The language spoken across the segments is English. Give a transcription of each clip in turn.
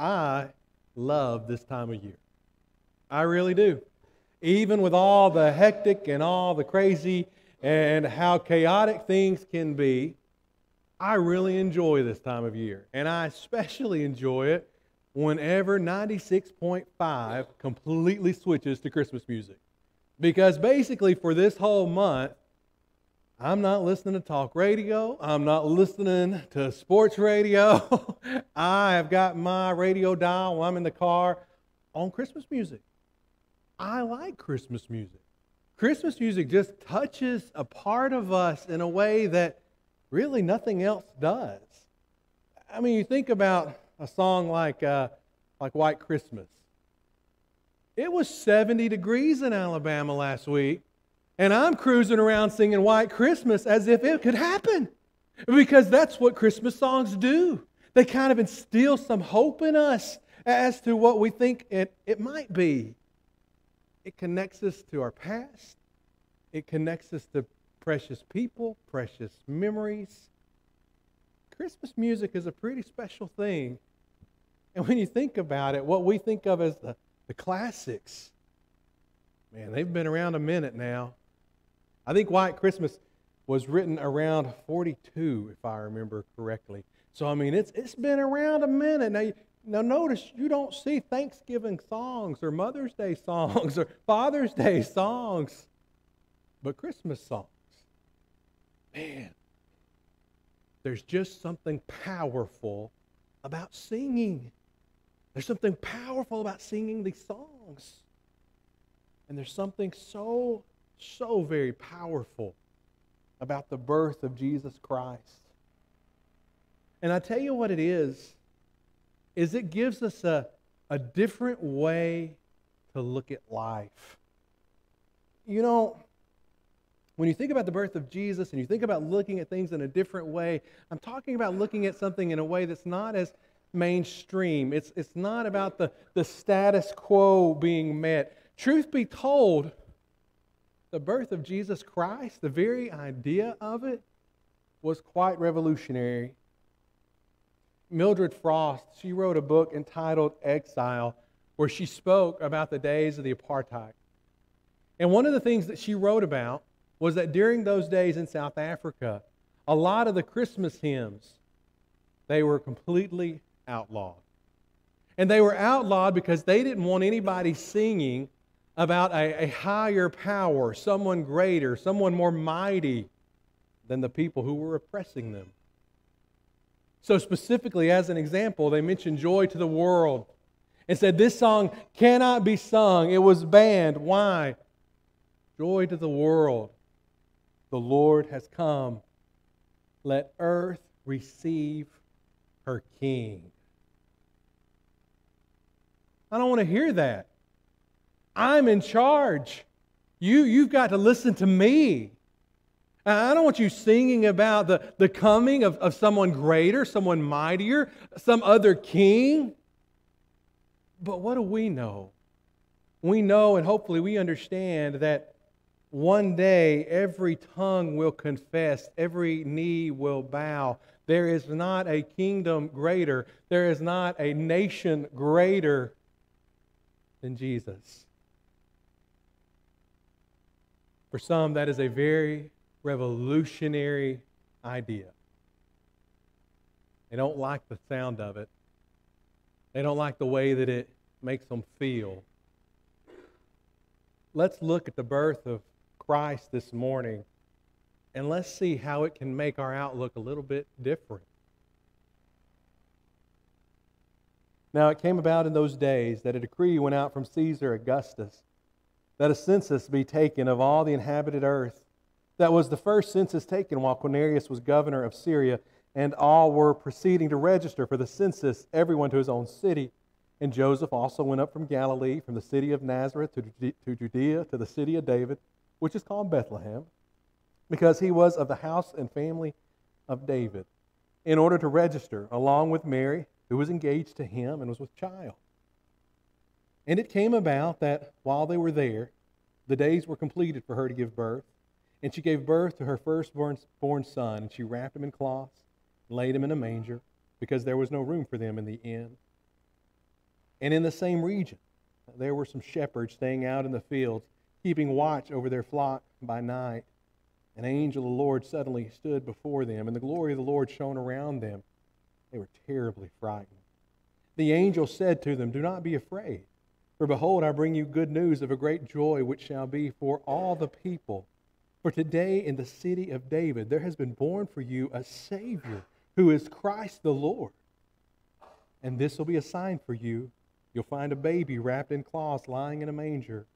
I love this time of year. I really do. Even with all the hectic and all the crazy and how chaotic things can be, I really enjoy this time of year. And I especially enjoy it whenever 96.5 completely switches to Christmas music. Because basically, for this whole month, I'm not listening to talk radio. I'm not listening to sports radio. I have got my radio dial while I'm in the car on Christmas music. I like Christmas music. Christmas music just touches a part of us in a way that really nothing else does. I mean, you think about a song like, uh, like White Christmas. It was 70 degrees in Alabama last week, and I'm cruising around singing White Christmas as if it could happen. Because that's what Christmas songs do. They kind of instill some hope in us as to what we think it, it might be. It connects us to our past, it connects us to precious people, precious memories. Christmas music is a pretty special thing. And when you think about it, what we think of as the, the classics, man, they've been around a minute now. I think White Christmas was written around 42, if I remember correctly. So, I mean, it's, it's been around a minute. Now, now, notice you don't see Thanksgiving songs or Mother's Day songs or Father's Day songs, but Christmas songs. Man, there's just something powerful about singing. There's something powerful about singing these songs. And there's something so, so very powerful about the birth of Jesus Christ. And I tell you what it is is it gives us a, a different way to look at life. You know, when you think about the birth of Jesus and you think about looking at things in a different way, I'm talking about looking at something in a way that's not as mainstream. It's, it's not about the, the status quo being met. Truth be told, the birth of Jesus Christ, the very idea of it, was quite revolutionary Mildred Frost, she wrote a book entitled Exile, where she spoke about the days of the apartheid. And one of the things that she wrote about was that during those days in South Africa, a lot of the Christmas hymns, they were completely outlawed. And they were outlawed because they didn't want anybody singing about a, a higher power, someone greater, someone more mighty than the people who were oppressing them. So, specifically, as an example, they mentioned Joy to the World and said this song cannot be sung. It was banned. Why? Joy to the world. The Lord has come. Let earth receive her King. I don't want to hear that. I'm in charge. You, you've got to listen to me. I don't want you singing about the, the coming of, of someone greater, someone mightier, some other king. But what do we know? We know, and hopefully we understand, that one day every tongue will confess, every knee will bow. There is not a kingdom greater, there is not a nation greater than Jesus. For some, that is a very revolutionary idea. They don't like the sound of it. They don't like the way that it makes them feel. Let's look at the birth of Christ this morning and let's see how it can make our outlook a little bit different. Now, it came about in those days that a decree went out from Caesar Augustus that a census be taken of all the inhabited earth that was the first census taken while Quirinius was governor of Syria, and all were proceeding to register for the census, everyone to his own city. And Joseph also went up from Galilee, from the city of Nazareth to Judea, to the city of David, which is called Bethlehem, because he was of the house and family of David, in order to register, along with Mary, who was engaged to him and was with child. And it came about that while they were there, the days were completed for her to give birth. And she gave birth to her firstborn son, and she wrapped him in cloths, and laid him in a manger, because there was no room for them in the inn. And in the same region, there were some shepherds staying out in the fields, keeping watch over their flock by night. An angel of the Lord suddenly stood before them, and the glory of the Lord shone around them. They were terribly frightened. The angel said to them, Do not be afraid, for behold, I bring you good news of a great joy which shall be for all the people. For today in the city of David there has been born for you a Savior who is Christ the Lord. And this will be a sign for you. You'll find a baby wrapped in cloths lying in a manger.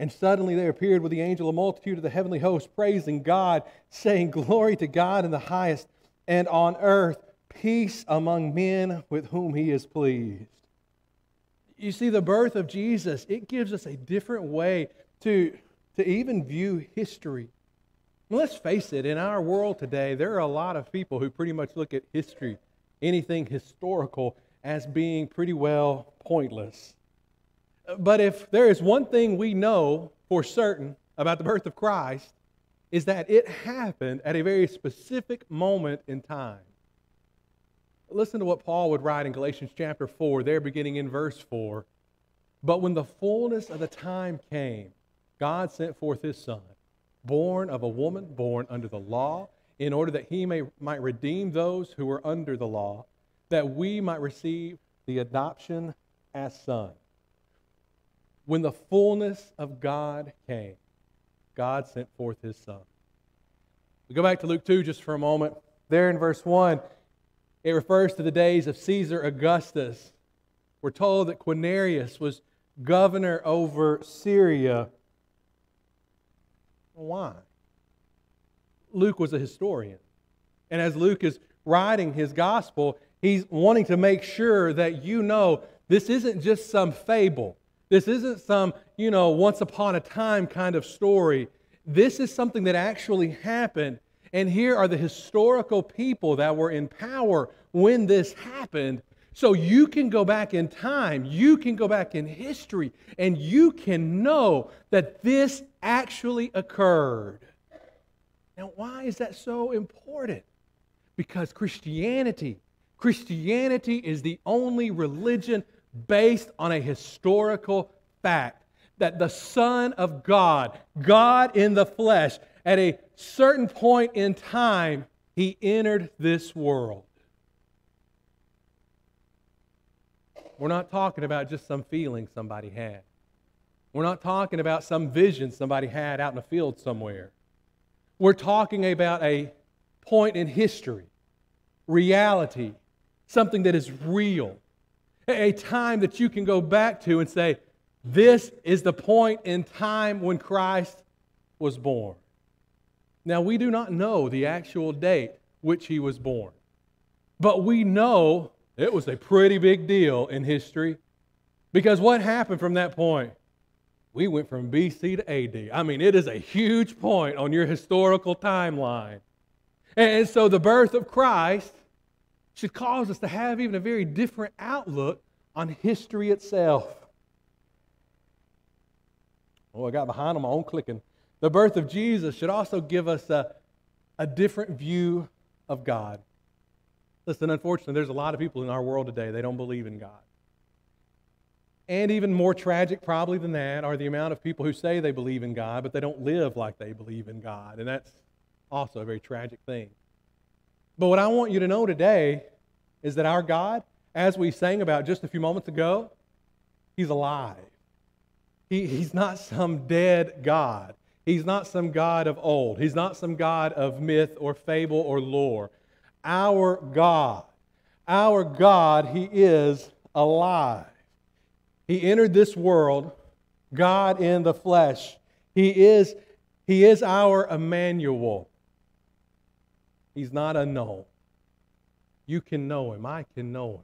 And suddenly there appeared with the angel a multitude of the heavenly host, praising God, saying, Glory to God in the highest, and on earth peace among men with whom he is pleased. You see, the birth of Jesus, it gives us a different way to, to even view history. let's face it, in our world today, there are a lot of people who pretty much look at history, anything historical, as being pretty well pointless. But if there is one thing we know for certain about the birth of Christ, is that it happened at a very specific moment in time. Listen to what Paul would write in Galatians chapter 4, there beginning in verse 4. But when the fullness of the time came, God sent forth his Son, born of a woman, born under the law, in order that he may, might redeem those who were under the law, that we might receive the adoption as sons. When the fullness of God came, God sent forth his Son. We go back to Luke 2 just for a moment. There in verse 1, it refers to the days of Caesar Augustus. We're told that Quirinius was governor over Syria. Why? Luke was a historian. And as Luke is writing his gospel, he's wanting to make sure that you know this isn't just some fable. This isn't some, you know, once upon a time kind of story. This is something that actually happened and here are the historical people that were in power when this happened. So you can go back in time, you can go back in history, and you can know that this actually occurred. Now, why is that so important? Because Christianity, Christianity is the only religion based on a historical fact that the Son of God, God in the flesh, at a certain point in time, he entered this world. We're not talking about just some feeling somebody had. We're not talking about some vision somebody had out in a field somewhere. We're talking about a point in history, reality, something that is real, a time that you can go back to and say, This is the point in time when Christ was born. Now, we do not know the actual date which he was born, but we know it was a pretty big deal in history because what happened from that point? We went from BC to AD. I mean, it is a huge point on your historical timeline. And so the birth of Christ should cause us to have even a very different outlook on history itself. Oh, I got behind on my own clicking. The birth of Jesus should also give us a, a different view of God. Listen, unfortunately, there's a lot of people in our world today, they don't believe in God. And even more tragic, probably, than that, are the amount of people who say they believe in God, but they don't live like they believe in God. And that's also a very tragic thing. But what I want you to know today is that our God, as we sang about just a few moments ago, He's alive. He, he's not some dead God. He's not some God of old. He's not some God of myth or fable or lore. Our God, our God, He is alive. He entered this world, God in the flesh. He is, he is our Emmanuel. He's not unknown. You can know Him. I can know Him.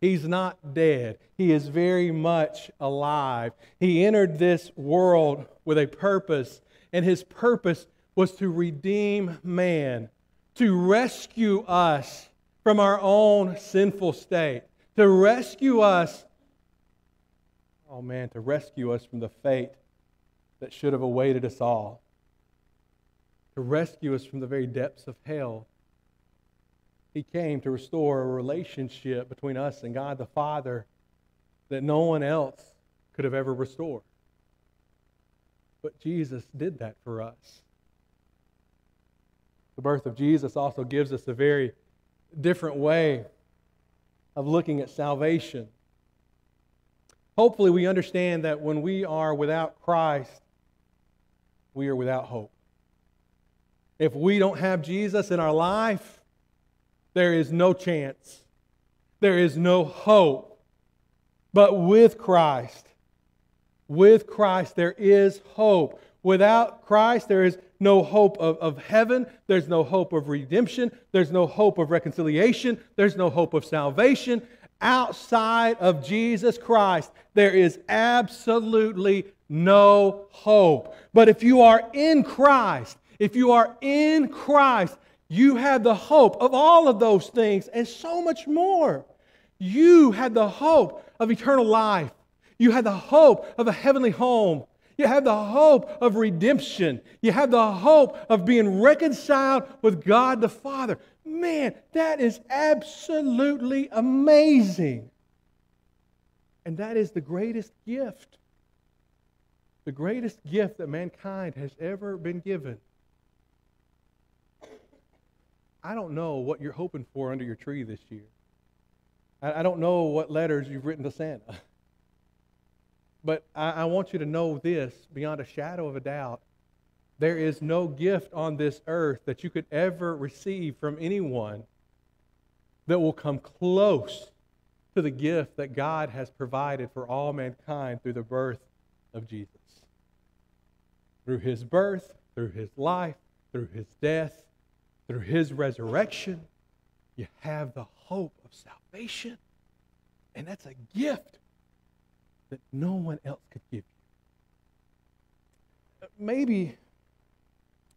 He's not dead. He is very much alive. He entered this world with a purpose, and his purpose was to redeem man, to rescue us from our own sinful state, to rescue us, oh man, to rescue us from the fate that should have awaited us all, to rescue us from the very depths of hell he came to restore a relationship between us and God the Father that no one else could have ever restored. But Jesus did that for us. The birth of Jesus also gives us a very different way of looking at salvation. Hopefully, we understand that when we are without Christ, we are without hope. If we don't have Jesus in our life, there is no chance. There is no hope. But with Christ, with Christ, there is hope. Without Christ, there is no hope of, of heaven. There's no hope of redemption. There's no hope of reconciliation. There's no hope of salvation. Outside of Jesus Christ, there is absolutely no hope. But if you are in Christ, if you are in Christ, you have the hope of all of those things and so much more. You have the hope of eternal life. You have the hope of a heavenly home. You have the hope of redemption. You have the hope of being reconciled with God the Father. Man, that is absolutely amazing. And that is the greatest gift. The greatest gift that mankind has ever been given. I don't know what you're hoping for under your tree this year. I don't know what letters you've written to Santa. But I, I want you to know this beyond a shadow of a doubt. There is no gift on this earth that you could ever receive from anyone that will come close to the gift that God has provided for all mankind through the birth of Jesus. Through his birth, through his life, through his death, through his resurrection, you have the hope of salvation. And that's a gift that no one else could give you. Uh, maybe,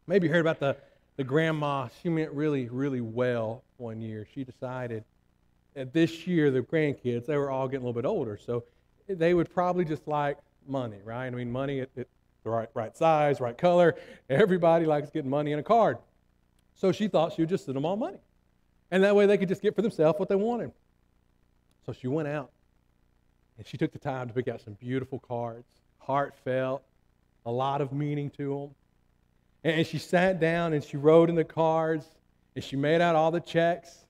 maybe you heard about the, the grandma. She meant really, really well one year. She decided that this year the grandkids, they were all getting a little bit older, so they would probably just like money, right? I mean, money at, the right, right size, right color. Everybody likes getting money in a card. So she thought she would just send them all money. And that way they could just get for themselves what they wanted. So she went out and she took the time to pick out some beautiful cards, heartfelt, a lot of meaning to them. And she sat down and she wrote in the cards and she made out all the checks.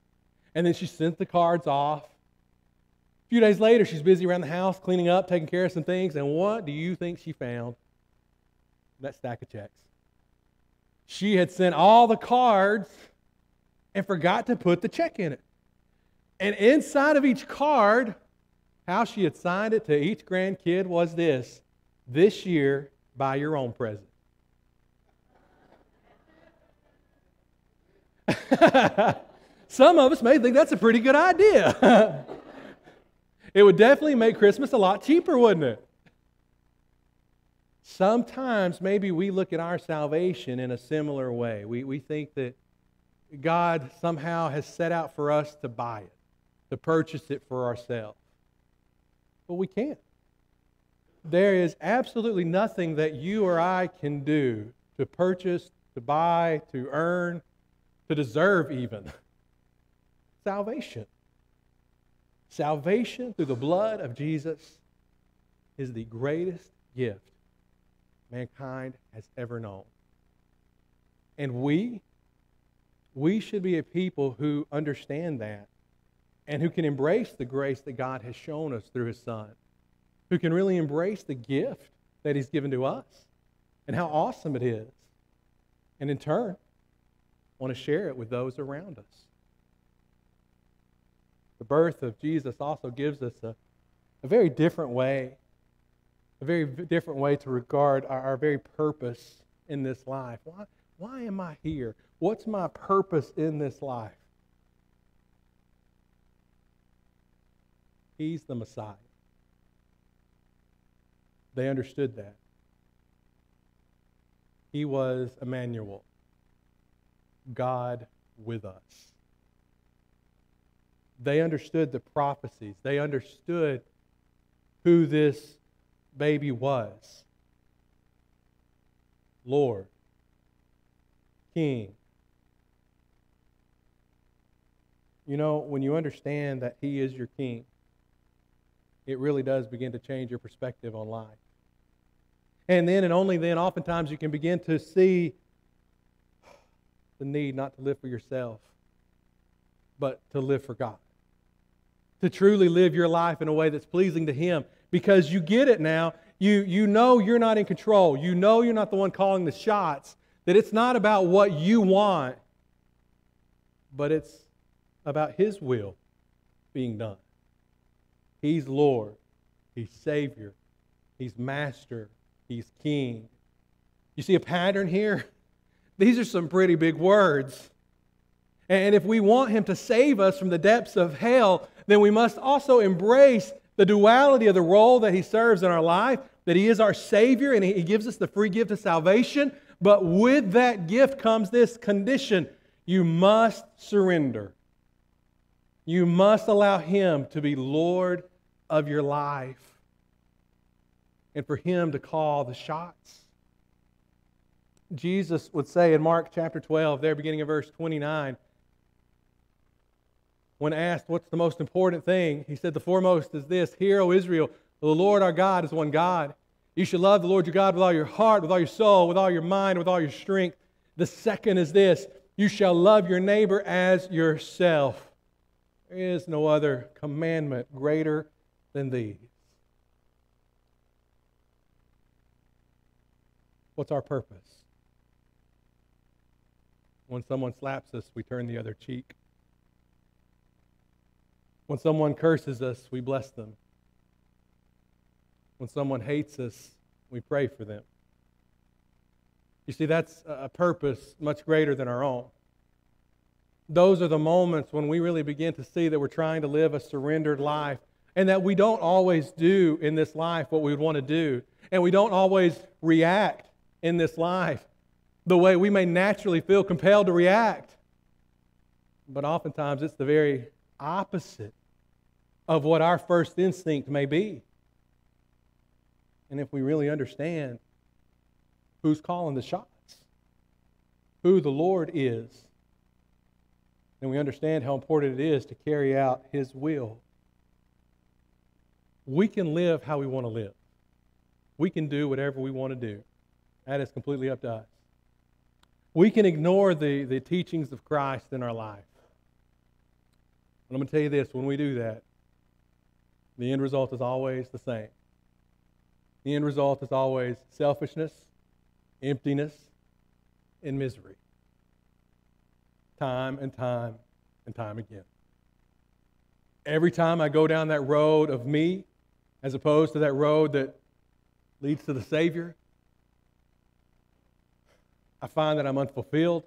And then she sent the cards off. A few days later, she's busy around the house cleaning up, taking care of some things. And what do you think she found? That stack of checks. She had sent all the cards and forgot to put the check in it. And inside of each card how she had signed it to each grandkid was this this year, buy your own present. Some of us may think that's a pretty good idea. it would definitely make Christmas a lot cheaper, wouldn't it? Sometimes maybe we look at our salvation in a similar way. We, we think that God somehow has set out for us to buy it, to purchase it for ourselves. But we can't. There is absolutely nothing that you or I can do to purchase, to buy, to earn, to deserve even salvation. Salvation through the blood of Jesus is the greatest gift mankind has ever known. And we, we should be a people who understand that and who can embrace the grace that God has shown us through His Son, who can really embrace the gift that He's given to us and how awesome it is, and in turn, want to share it with those around us. The birth of Jesus also gives us a, a very different way, a very different way to regard our, our very purpose in this life. Why, why am I here? What's my purpose in this life? He's the Messiah. They understood that. He was Emmanuel, God with us. They understood the prophecies. They understood who this baby was Lord, King. You know, when you understand that He is your King, it really does begin to change your perspective on life. And then and only then, oftentimes, you can begin to see the need not to live for yourself, but to live for God. To truly live your life in a way that's pleasing to Him because you get it now. You, you know you're not in control. You know you're not the one calling the shots. That it's not about what you want, but it's about His will being done. He's Lord, He's Savior, He's Master, He's King. You see a pattern here? These are some pretty big words. And if we want Him to save us from the depths of hell, then we must also embrace the duality of the role that He serves in our life, that He is our Savior and He gives us the free gift of salvation. But with that gift comes this condition you must surrender. You must allow Him to be Lord of your life and for Him to call the shots. Jesus would say in Mark chapter 12, there beginning of verse 29, when asked what's the most important thing, he said, The foremost is this Hear, O Israel, the Lord our God is one God. You should love the Lord your God with all your heart, with all your soul, with all your mind, with all your strength. The second is this You shall love your neighbor as yourself. There is no other commandment greater than these. What's our purpose? When someone slaps us, we turn the other cheek. When someone curses us, we bless them. When someone hates us, we pray for them. You see, that's a purpose much greater than our own. Those are the moments when we really begin to see that we're trying to live a surrendered life and that we don't always do in this life what we would want to do. And we don't always react in this life the way we may naturally feel compelled to react. But oftentimes it's the very opposite of what our first instinct may be. And if we really understand who's calling the shots, who the Lord is, then we understand how important it is to carry out His will. We can live how we want to live. We can do whatever we want to do. That is completely up to us. We can ignore the, the teachings of Christ in our life. And I'm going to tell you this when we do that, the end result is always the same. The end result is always selfishness, emptiness, and misery. Time and time and time again. Every time I go down that road of me, as opposed to that road that leads to the Savior, I find that I'm unfulfilled.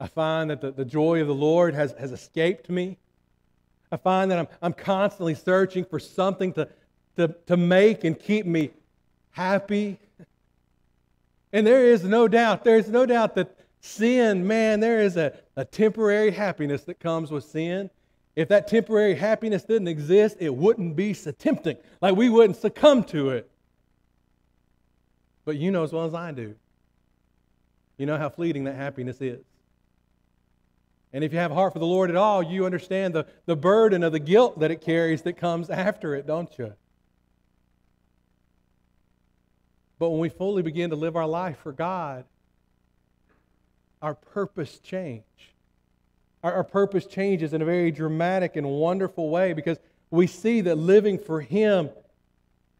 I find that the, the joy of the Lord has, has escaped me. I find that I'm, I'm constantly searching for something to, to, to make and keep me happy. And there is no doubt, there is no doubt that sin, man, there is a, a temporary happiness that comes with sin. If that temporary happiness didn't exist, it wouldn't be so tempting. Like we wouldn't succumb to it. But you know as well as I do you know how fleeting that happiness is. And if you have a heart for the Lord at all, you understand the, the burden of the guilt that it carries that comes after it, don't you? But when we fully begin to live our life for God, our purpose change. Our, our purpose changes in a very dramatic and wonderful way because we see that living for Him,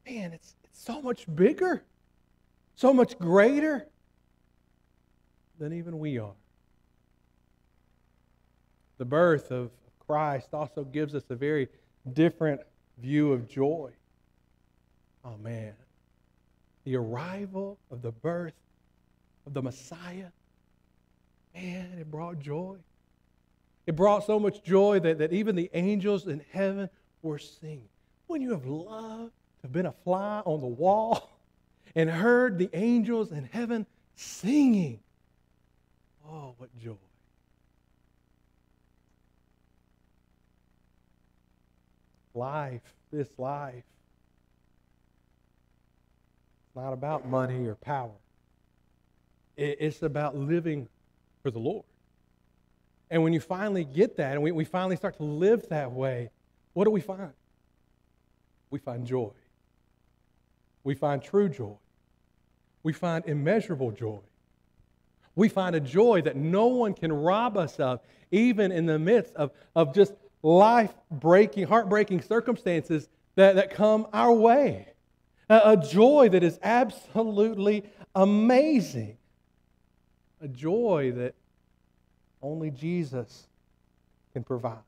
man, it's, it's so much bigger, so much greater than even we are. The birth of Christ also gives us a very different view of joy. Oh, man. The arrival of the birth of the Messiah, man, it brought joy. It brought so much joy that, that even the angels in heaven were singing. When you have loved to have been a fly on the wall and heard the angels in heaven singing, Oh, what joy. Life, this life, it's not about money or power. It's about living for the Lord. And when you finally get that and we, we finally start to live that way, what do we find? we find joy. We find true joy. We find immeasurable joy. We find a joy that no one can rob us of, even in the midst of, of just life breaking, heartbreaking circumstances that, that come our way. A, a joy that is absolutely amazing. A joy that only Jesus can provide.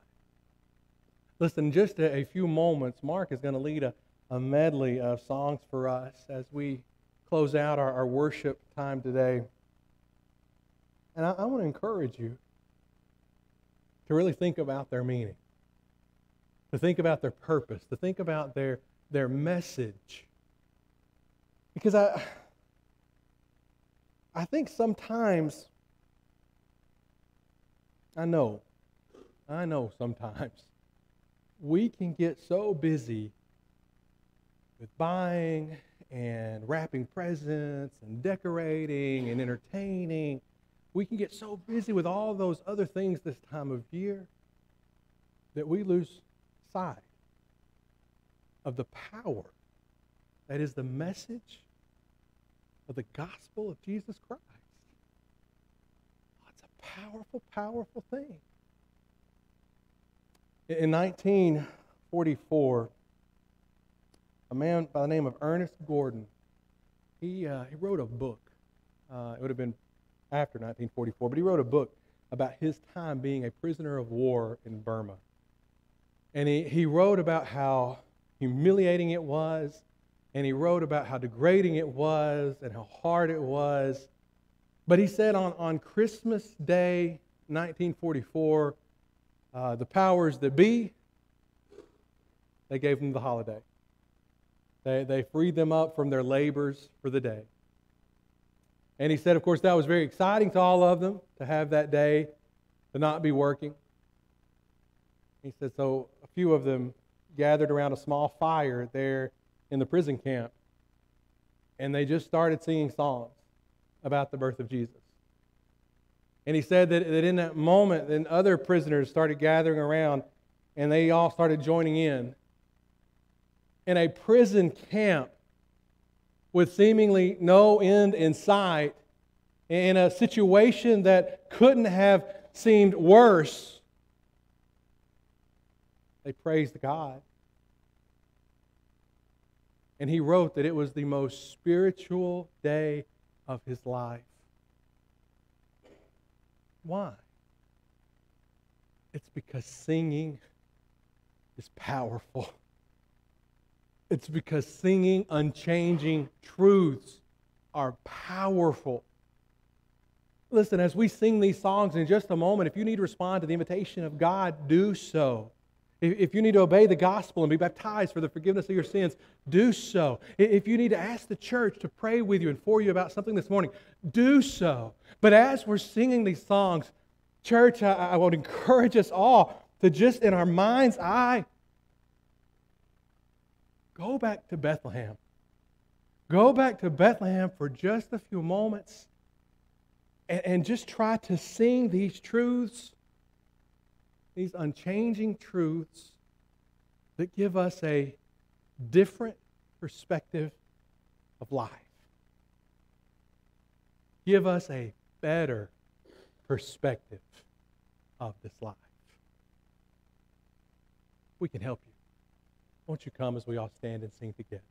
Listen, just a, a few moments, Mark is going to lead a, a medley of songs for us as we close out our, our worship time today. And I, I want to encourage you to really think about their meaning, to think about their purpose, to think about their, their message. Because I, I think sometimes, I know, I know sometimes, we can get so busy with buying and wrapping presents and decorating and entertaining. We can get so busy with all those other things this time of year that we lose sight of the power that is the message of the gospel of Jesus Christ. Powerful, powerful thing. In 1944, a man by the name of Ernest Gordon, he, uh, he wrote a book. Uh, it would have been after 1944, but he wrote a book about his time being a prisoner of war in Burma. And he, he wrote about how humiliating it was, and he wrote about how degrading it was and how hard it was. But he said on, on Christmas Day, 1944, uh, the powers that be, they gave them the holiday. They, they freed them up from their labors for the day. And he said, of course, that was very exciting to all of them to have that day to not be working. He said, so a few of them gathered around a small fire there in the prison camp, and they just started singing songs about the birth of Jesus. And he said that, that in that moment, then other prisoners started gathering around and they all started joining in. In a prison camp with seemingly no end in sight, in a situation that couldn't have seemed worse, they praised God. And he wrote that it was the most spiritual day of his life. Why? It's because singing is powerful. It's because singing unchanging truths are powerful. Listen, as we sing these songs in just a moment, if you need to respond to the invitation of God, do so. If you need to obey the gospel and be baptized for the forgiveness of your sins, do so. If you need to ask the church to pray with you and for you about something this morning, do so. But as we're singing these songs, church, I, I would encourage us all to just in our mind's eye go back to Bethlehem. Go back to Bethlehem for just a few moments and, and just try to sing these truths these unchanging truths that give us a different perspective of life. Give us a better perspective of this life. We can help you. Won't you come as we all stand and sing together?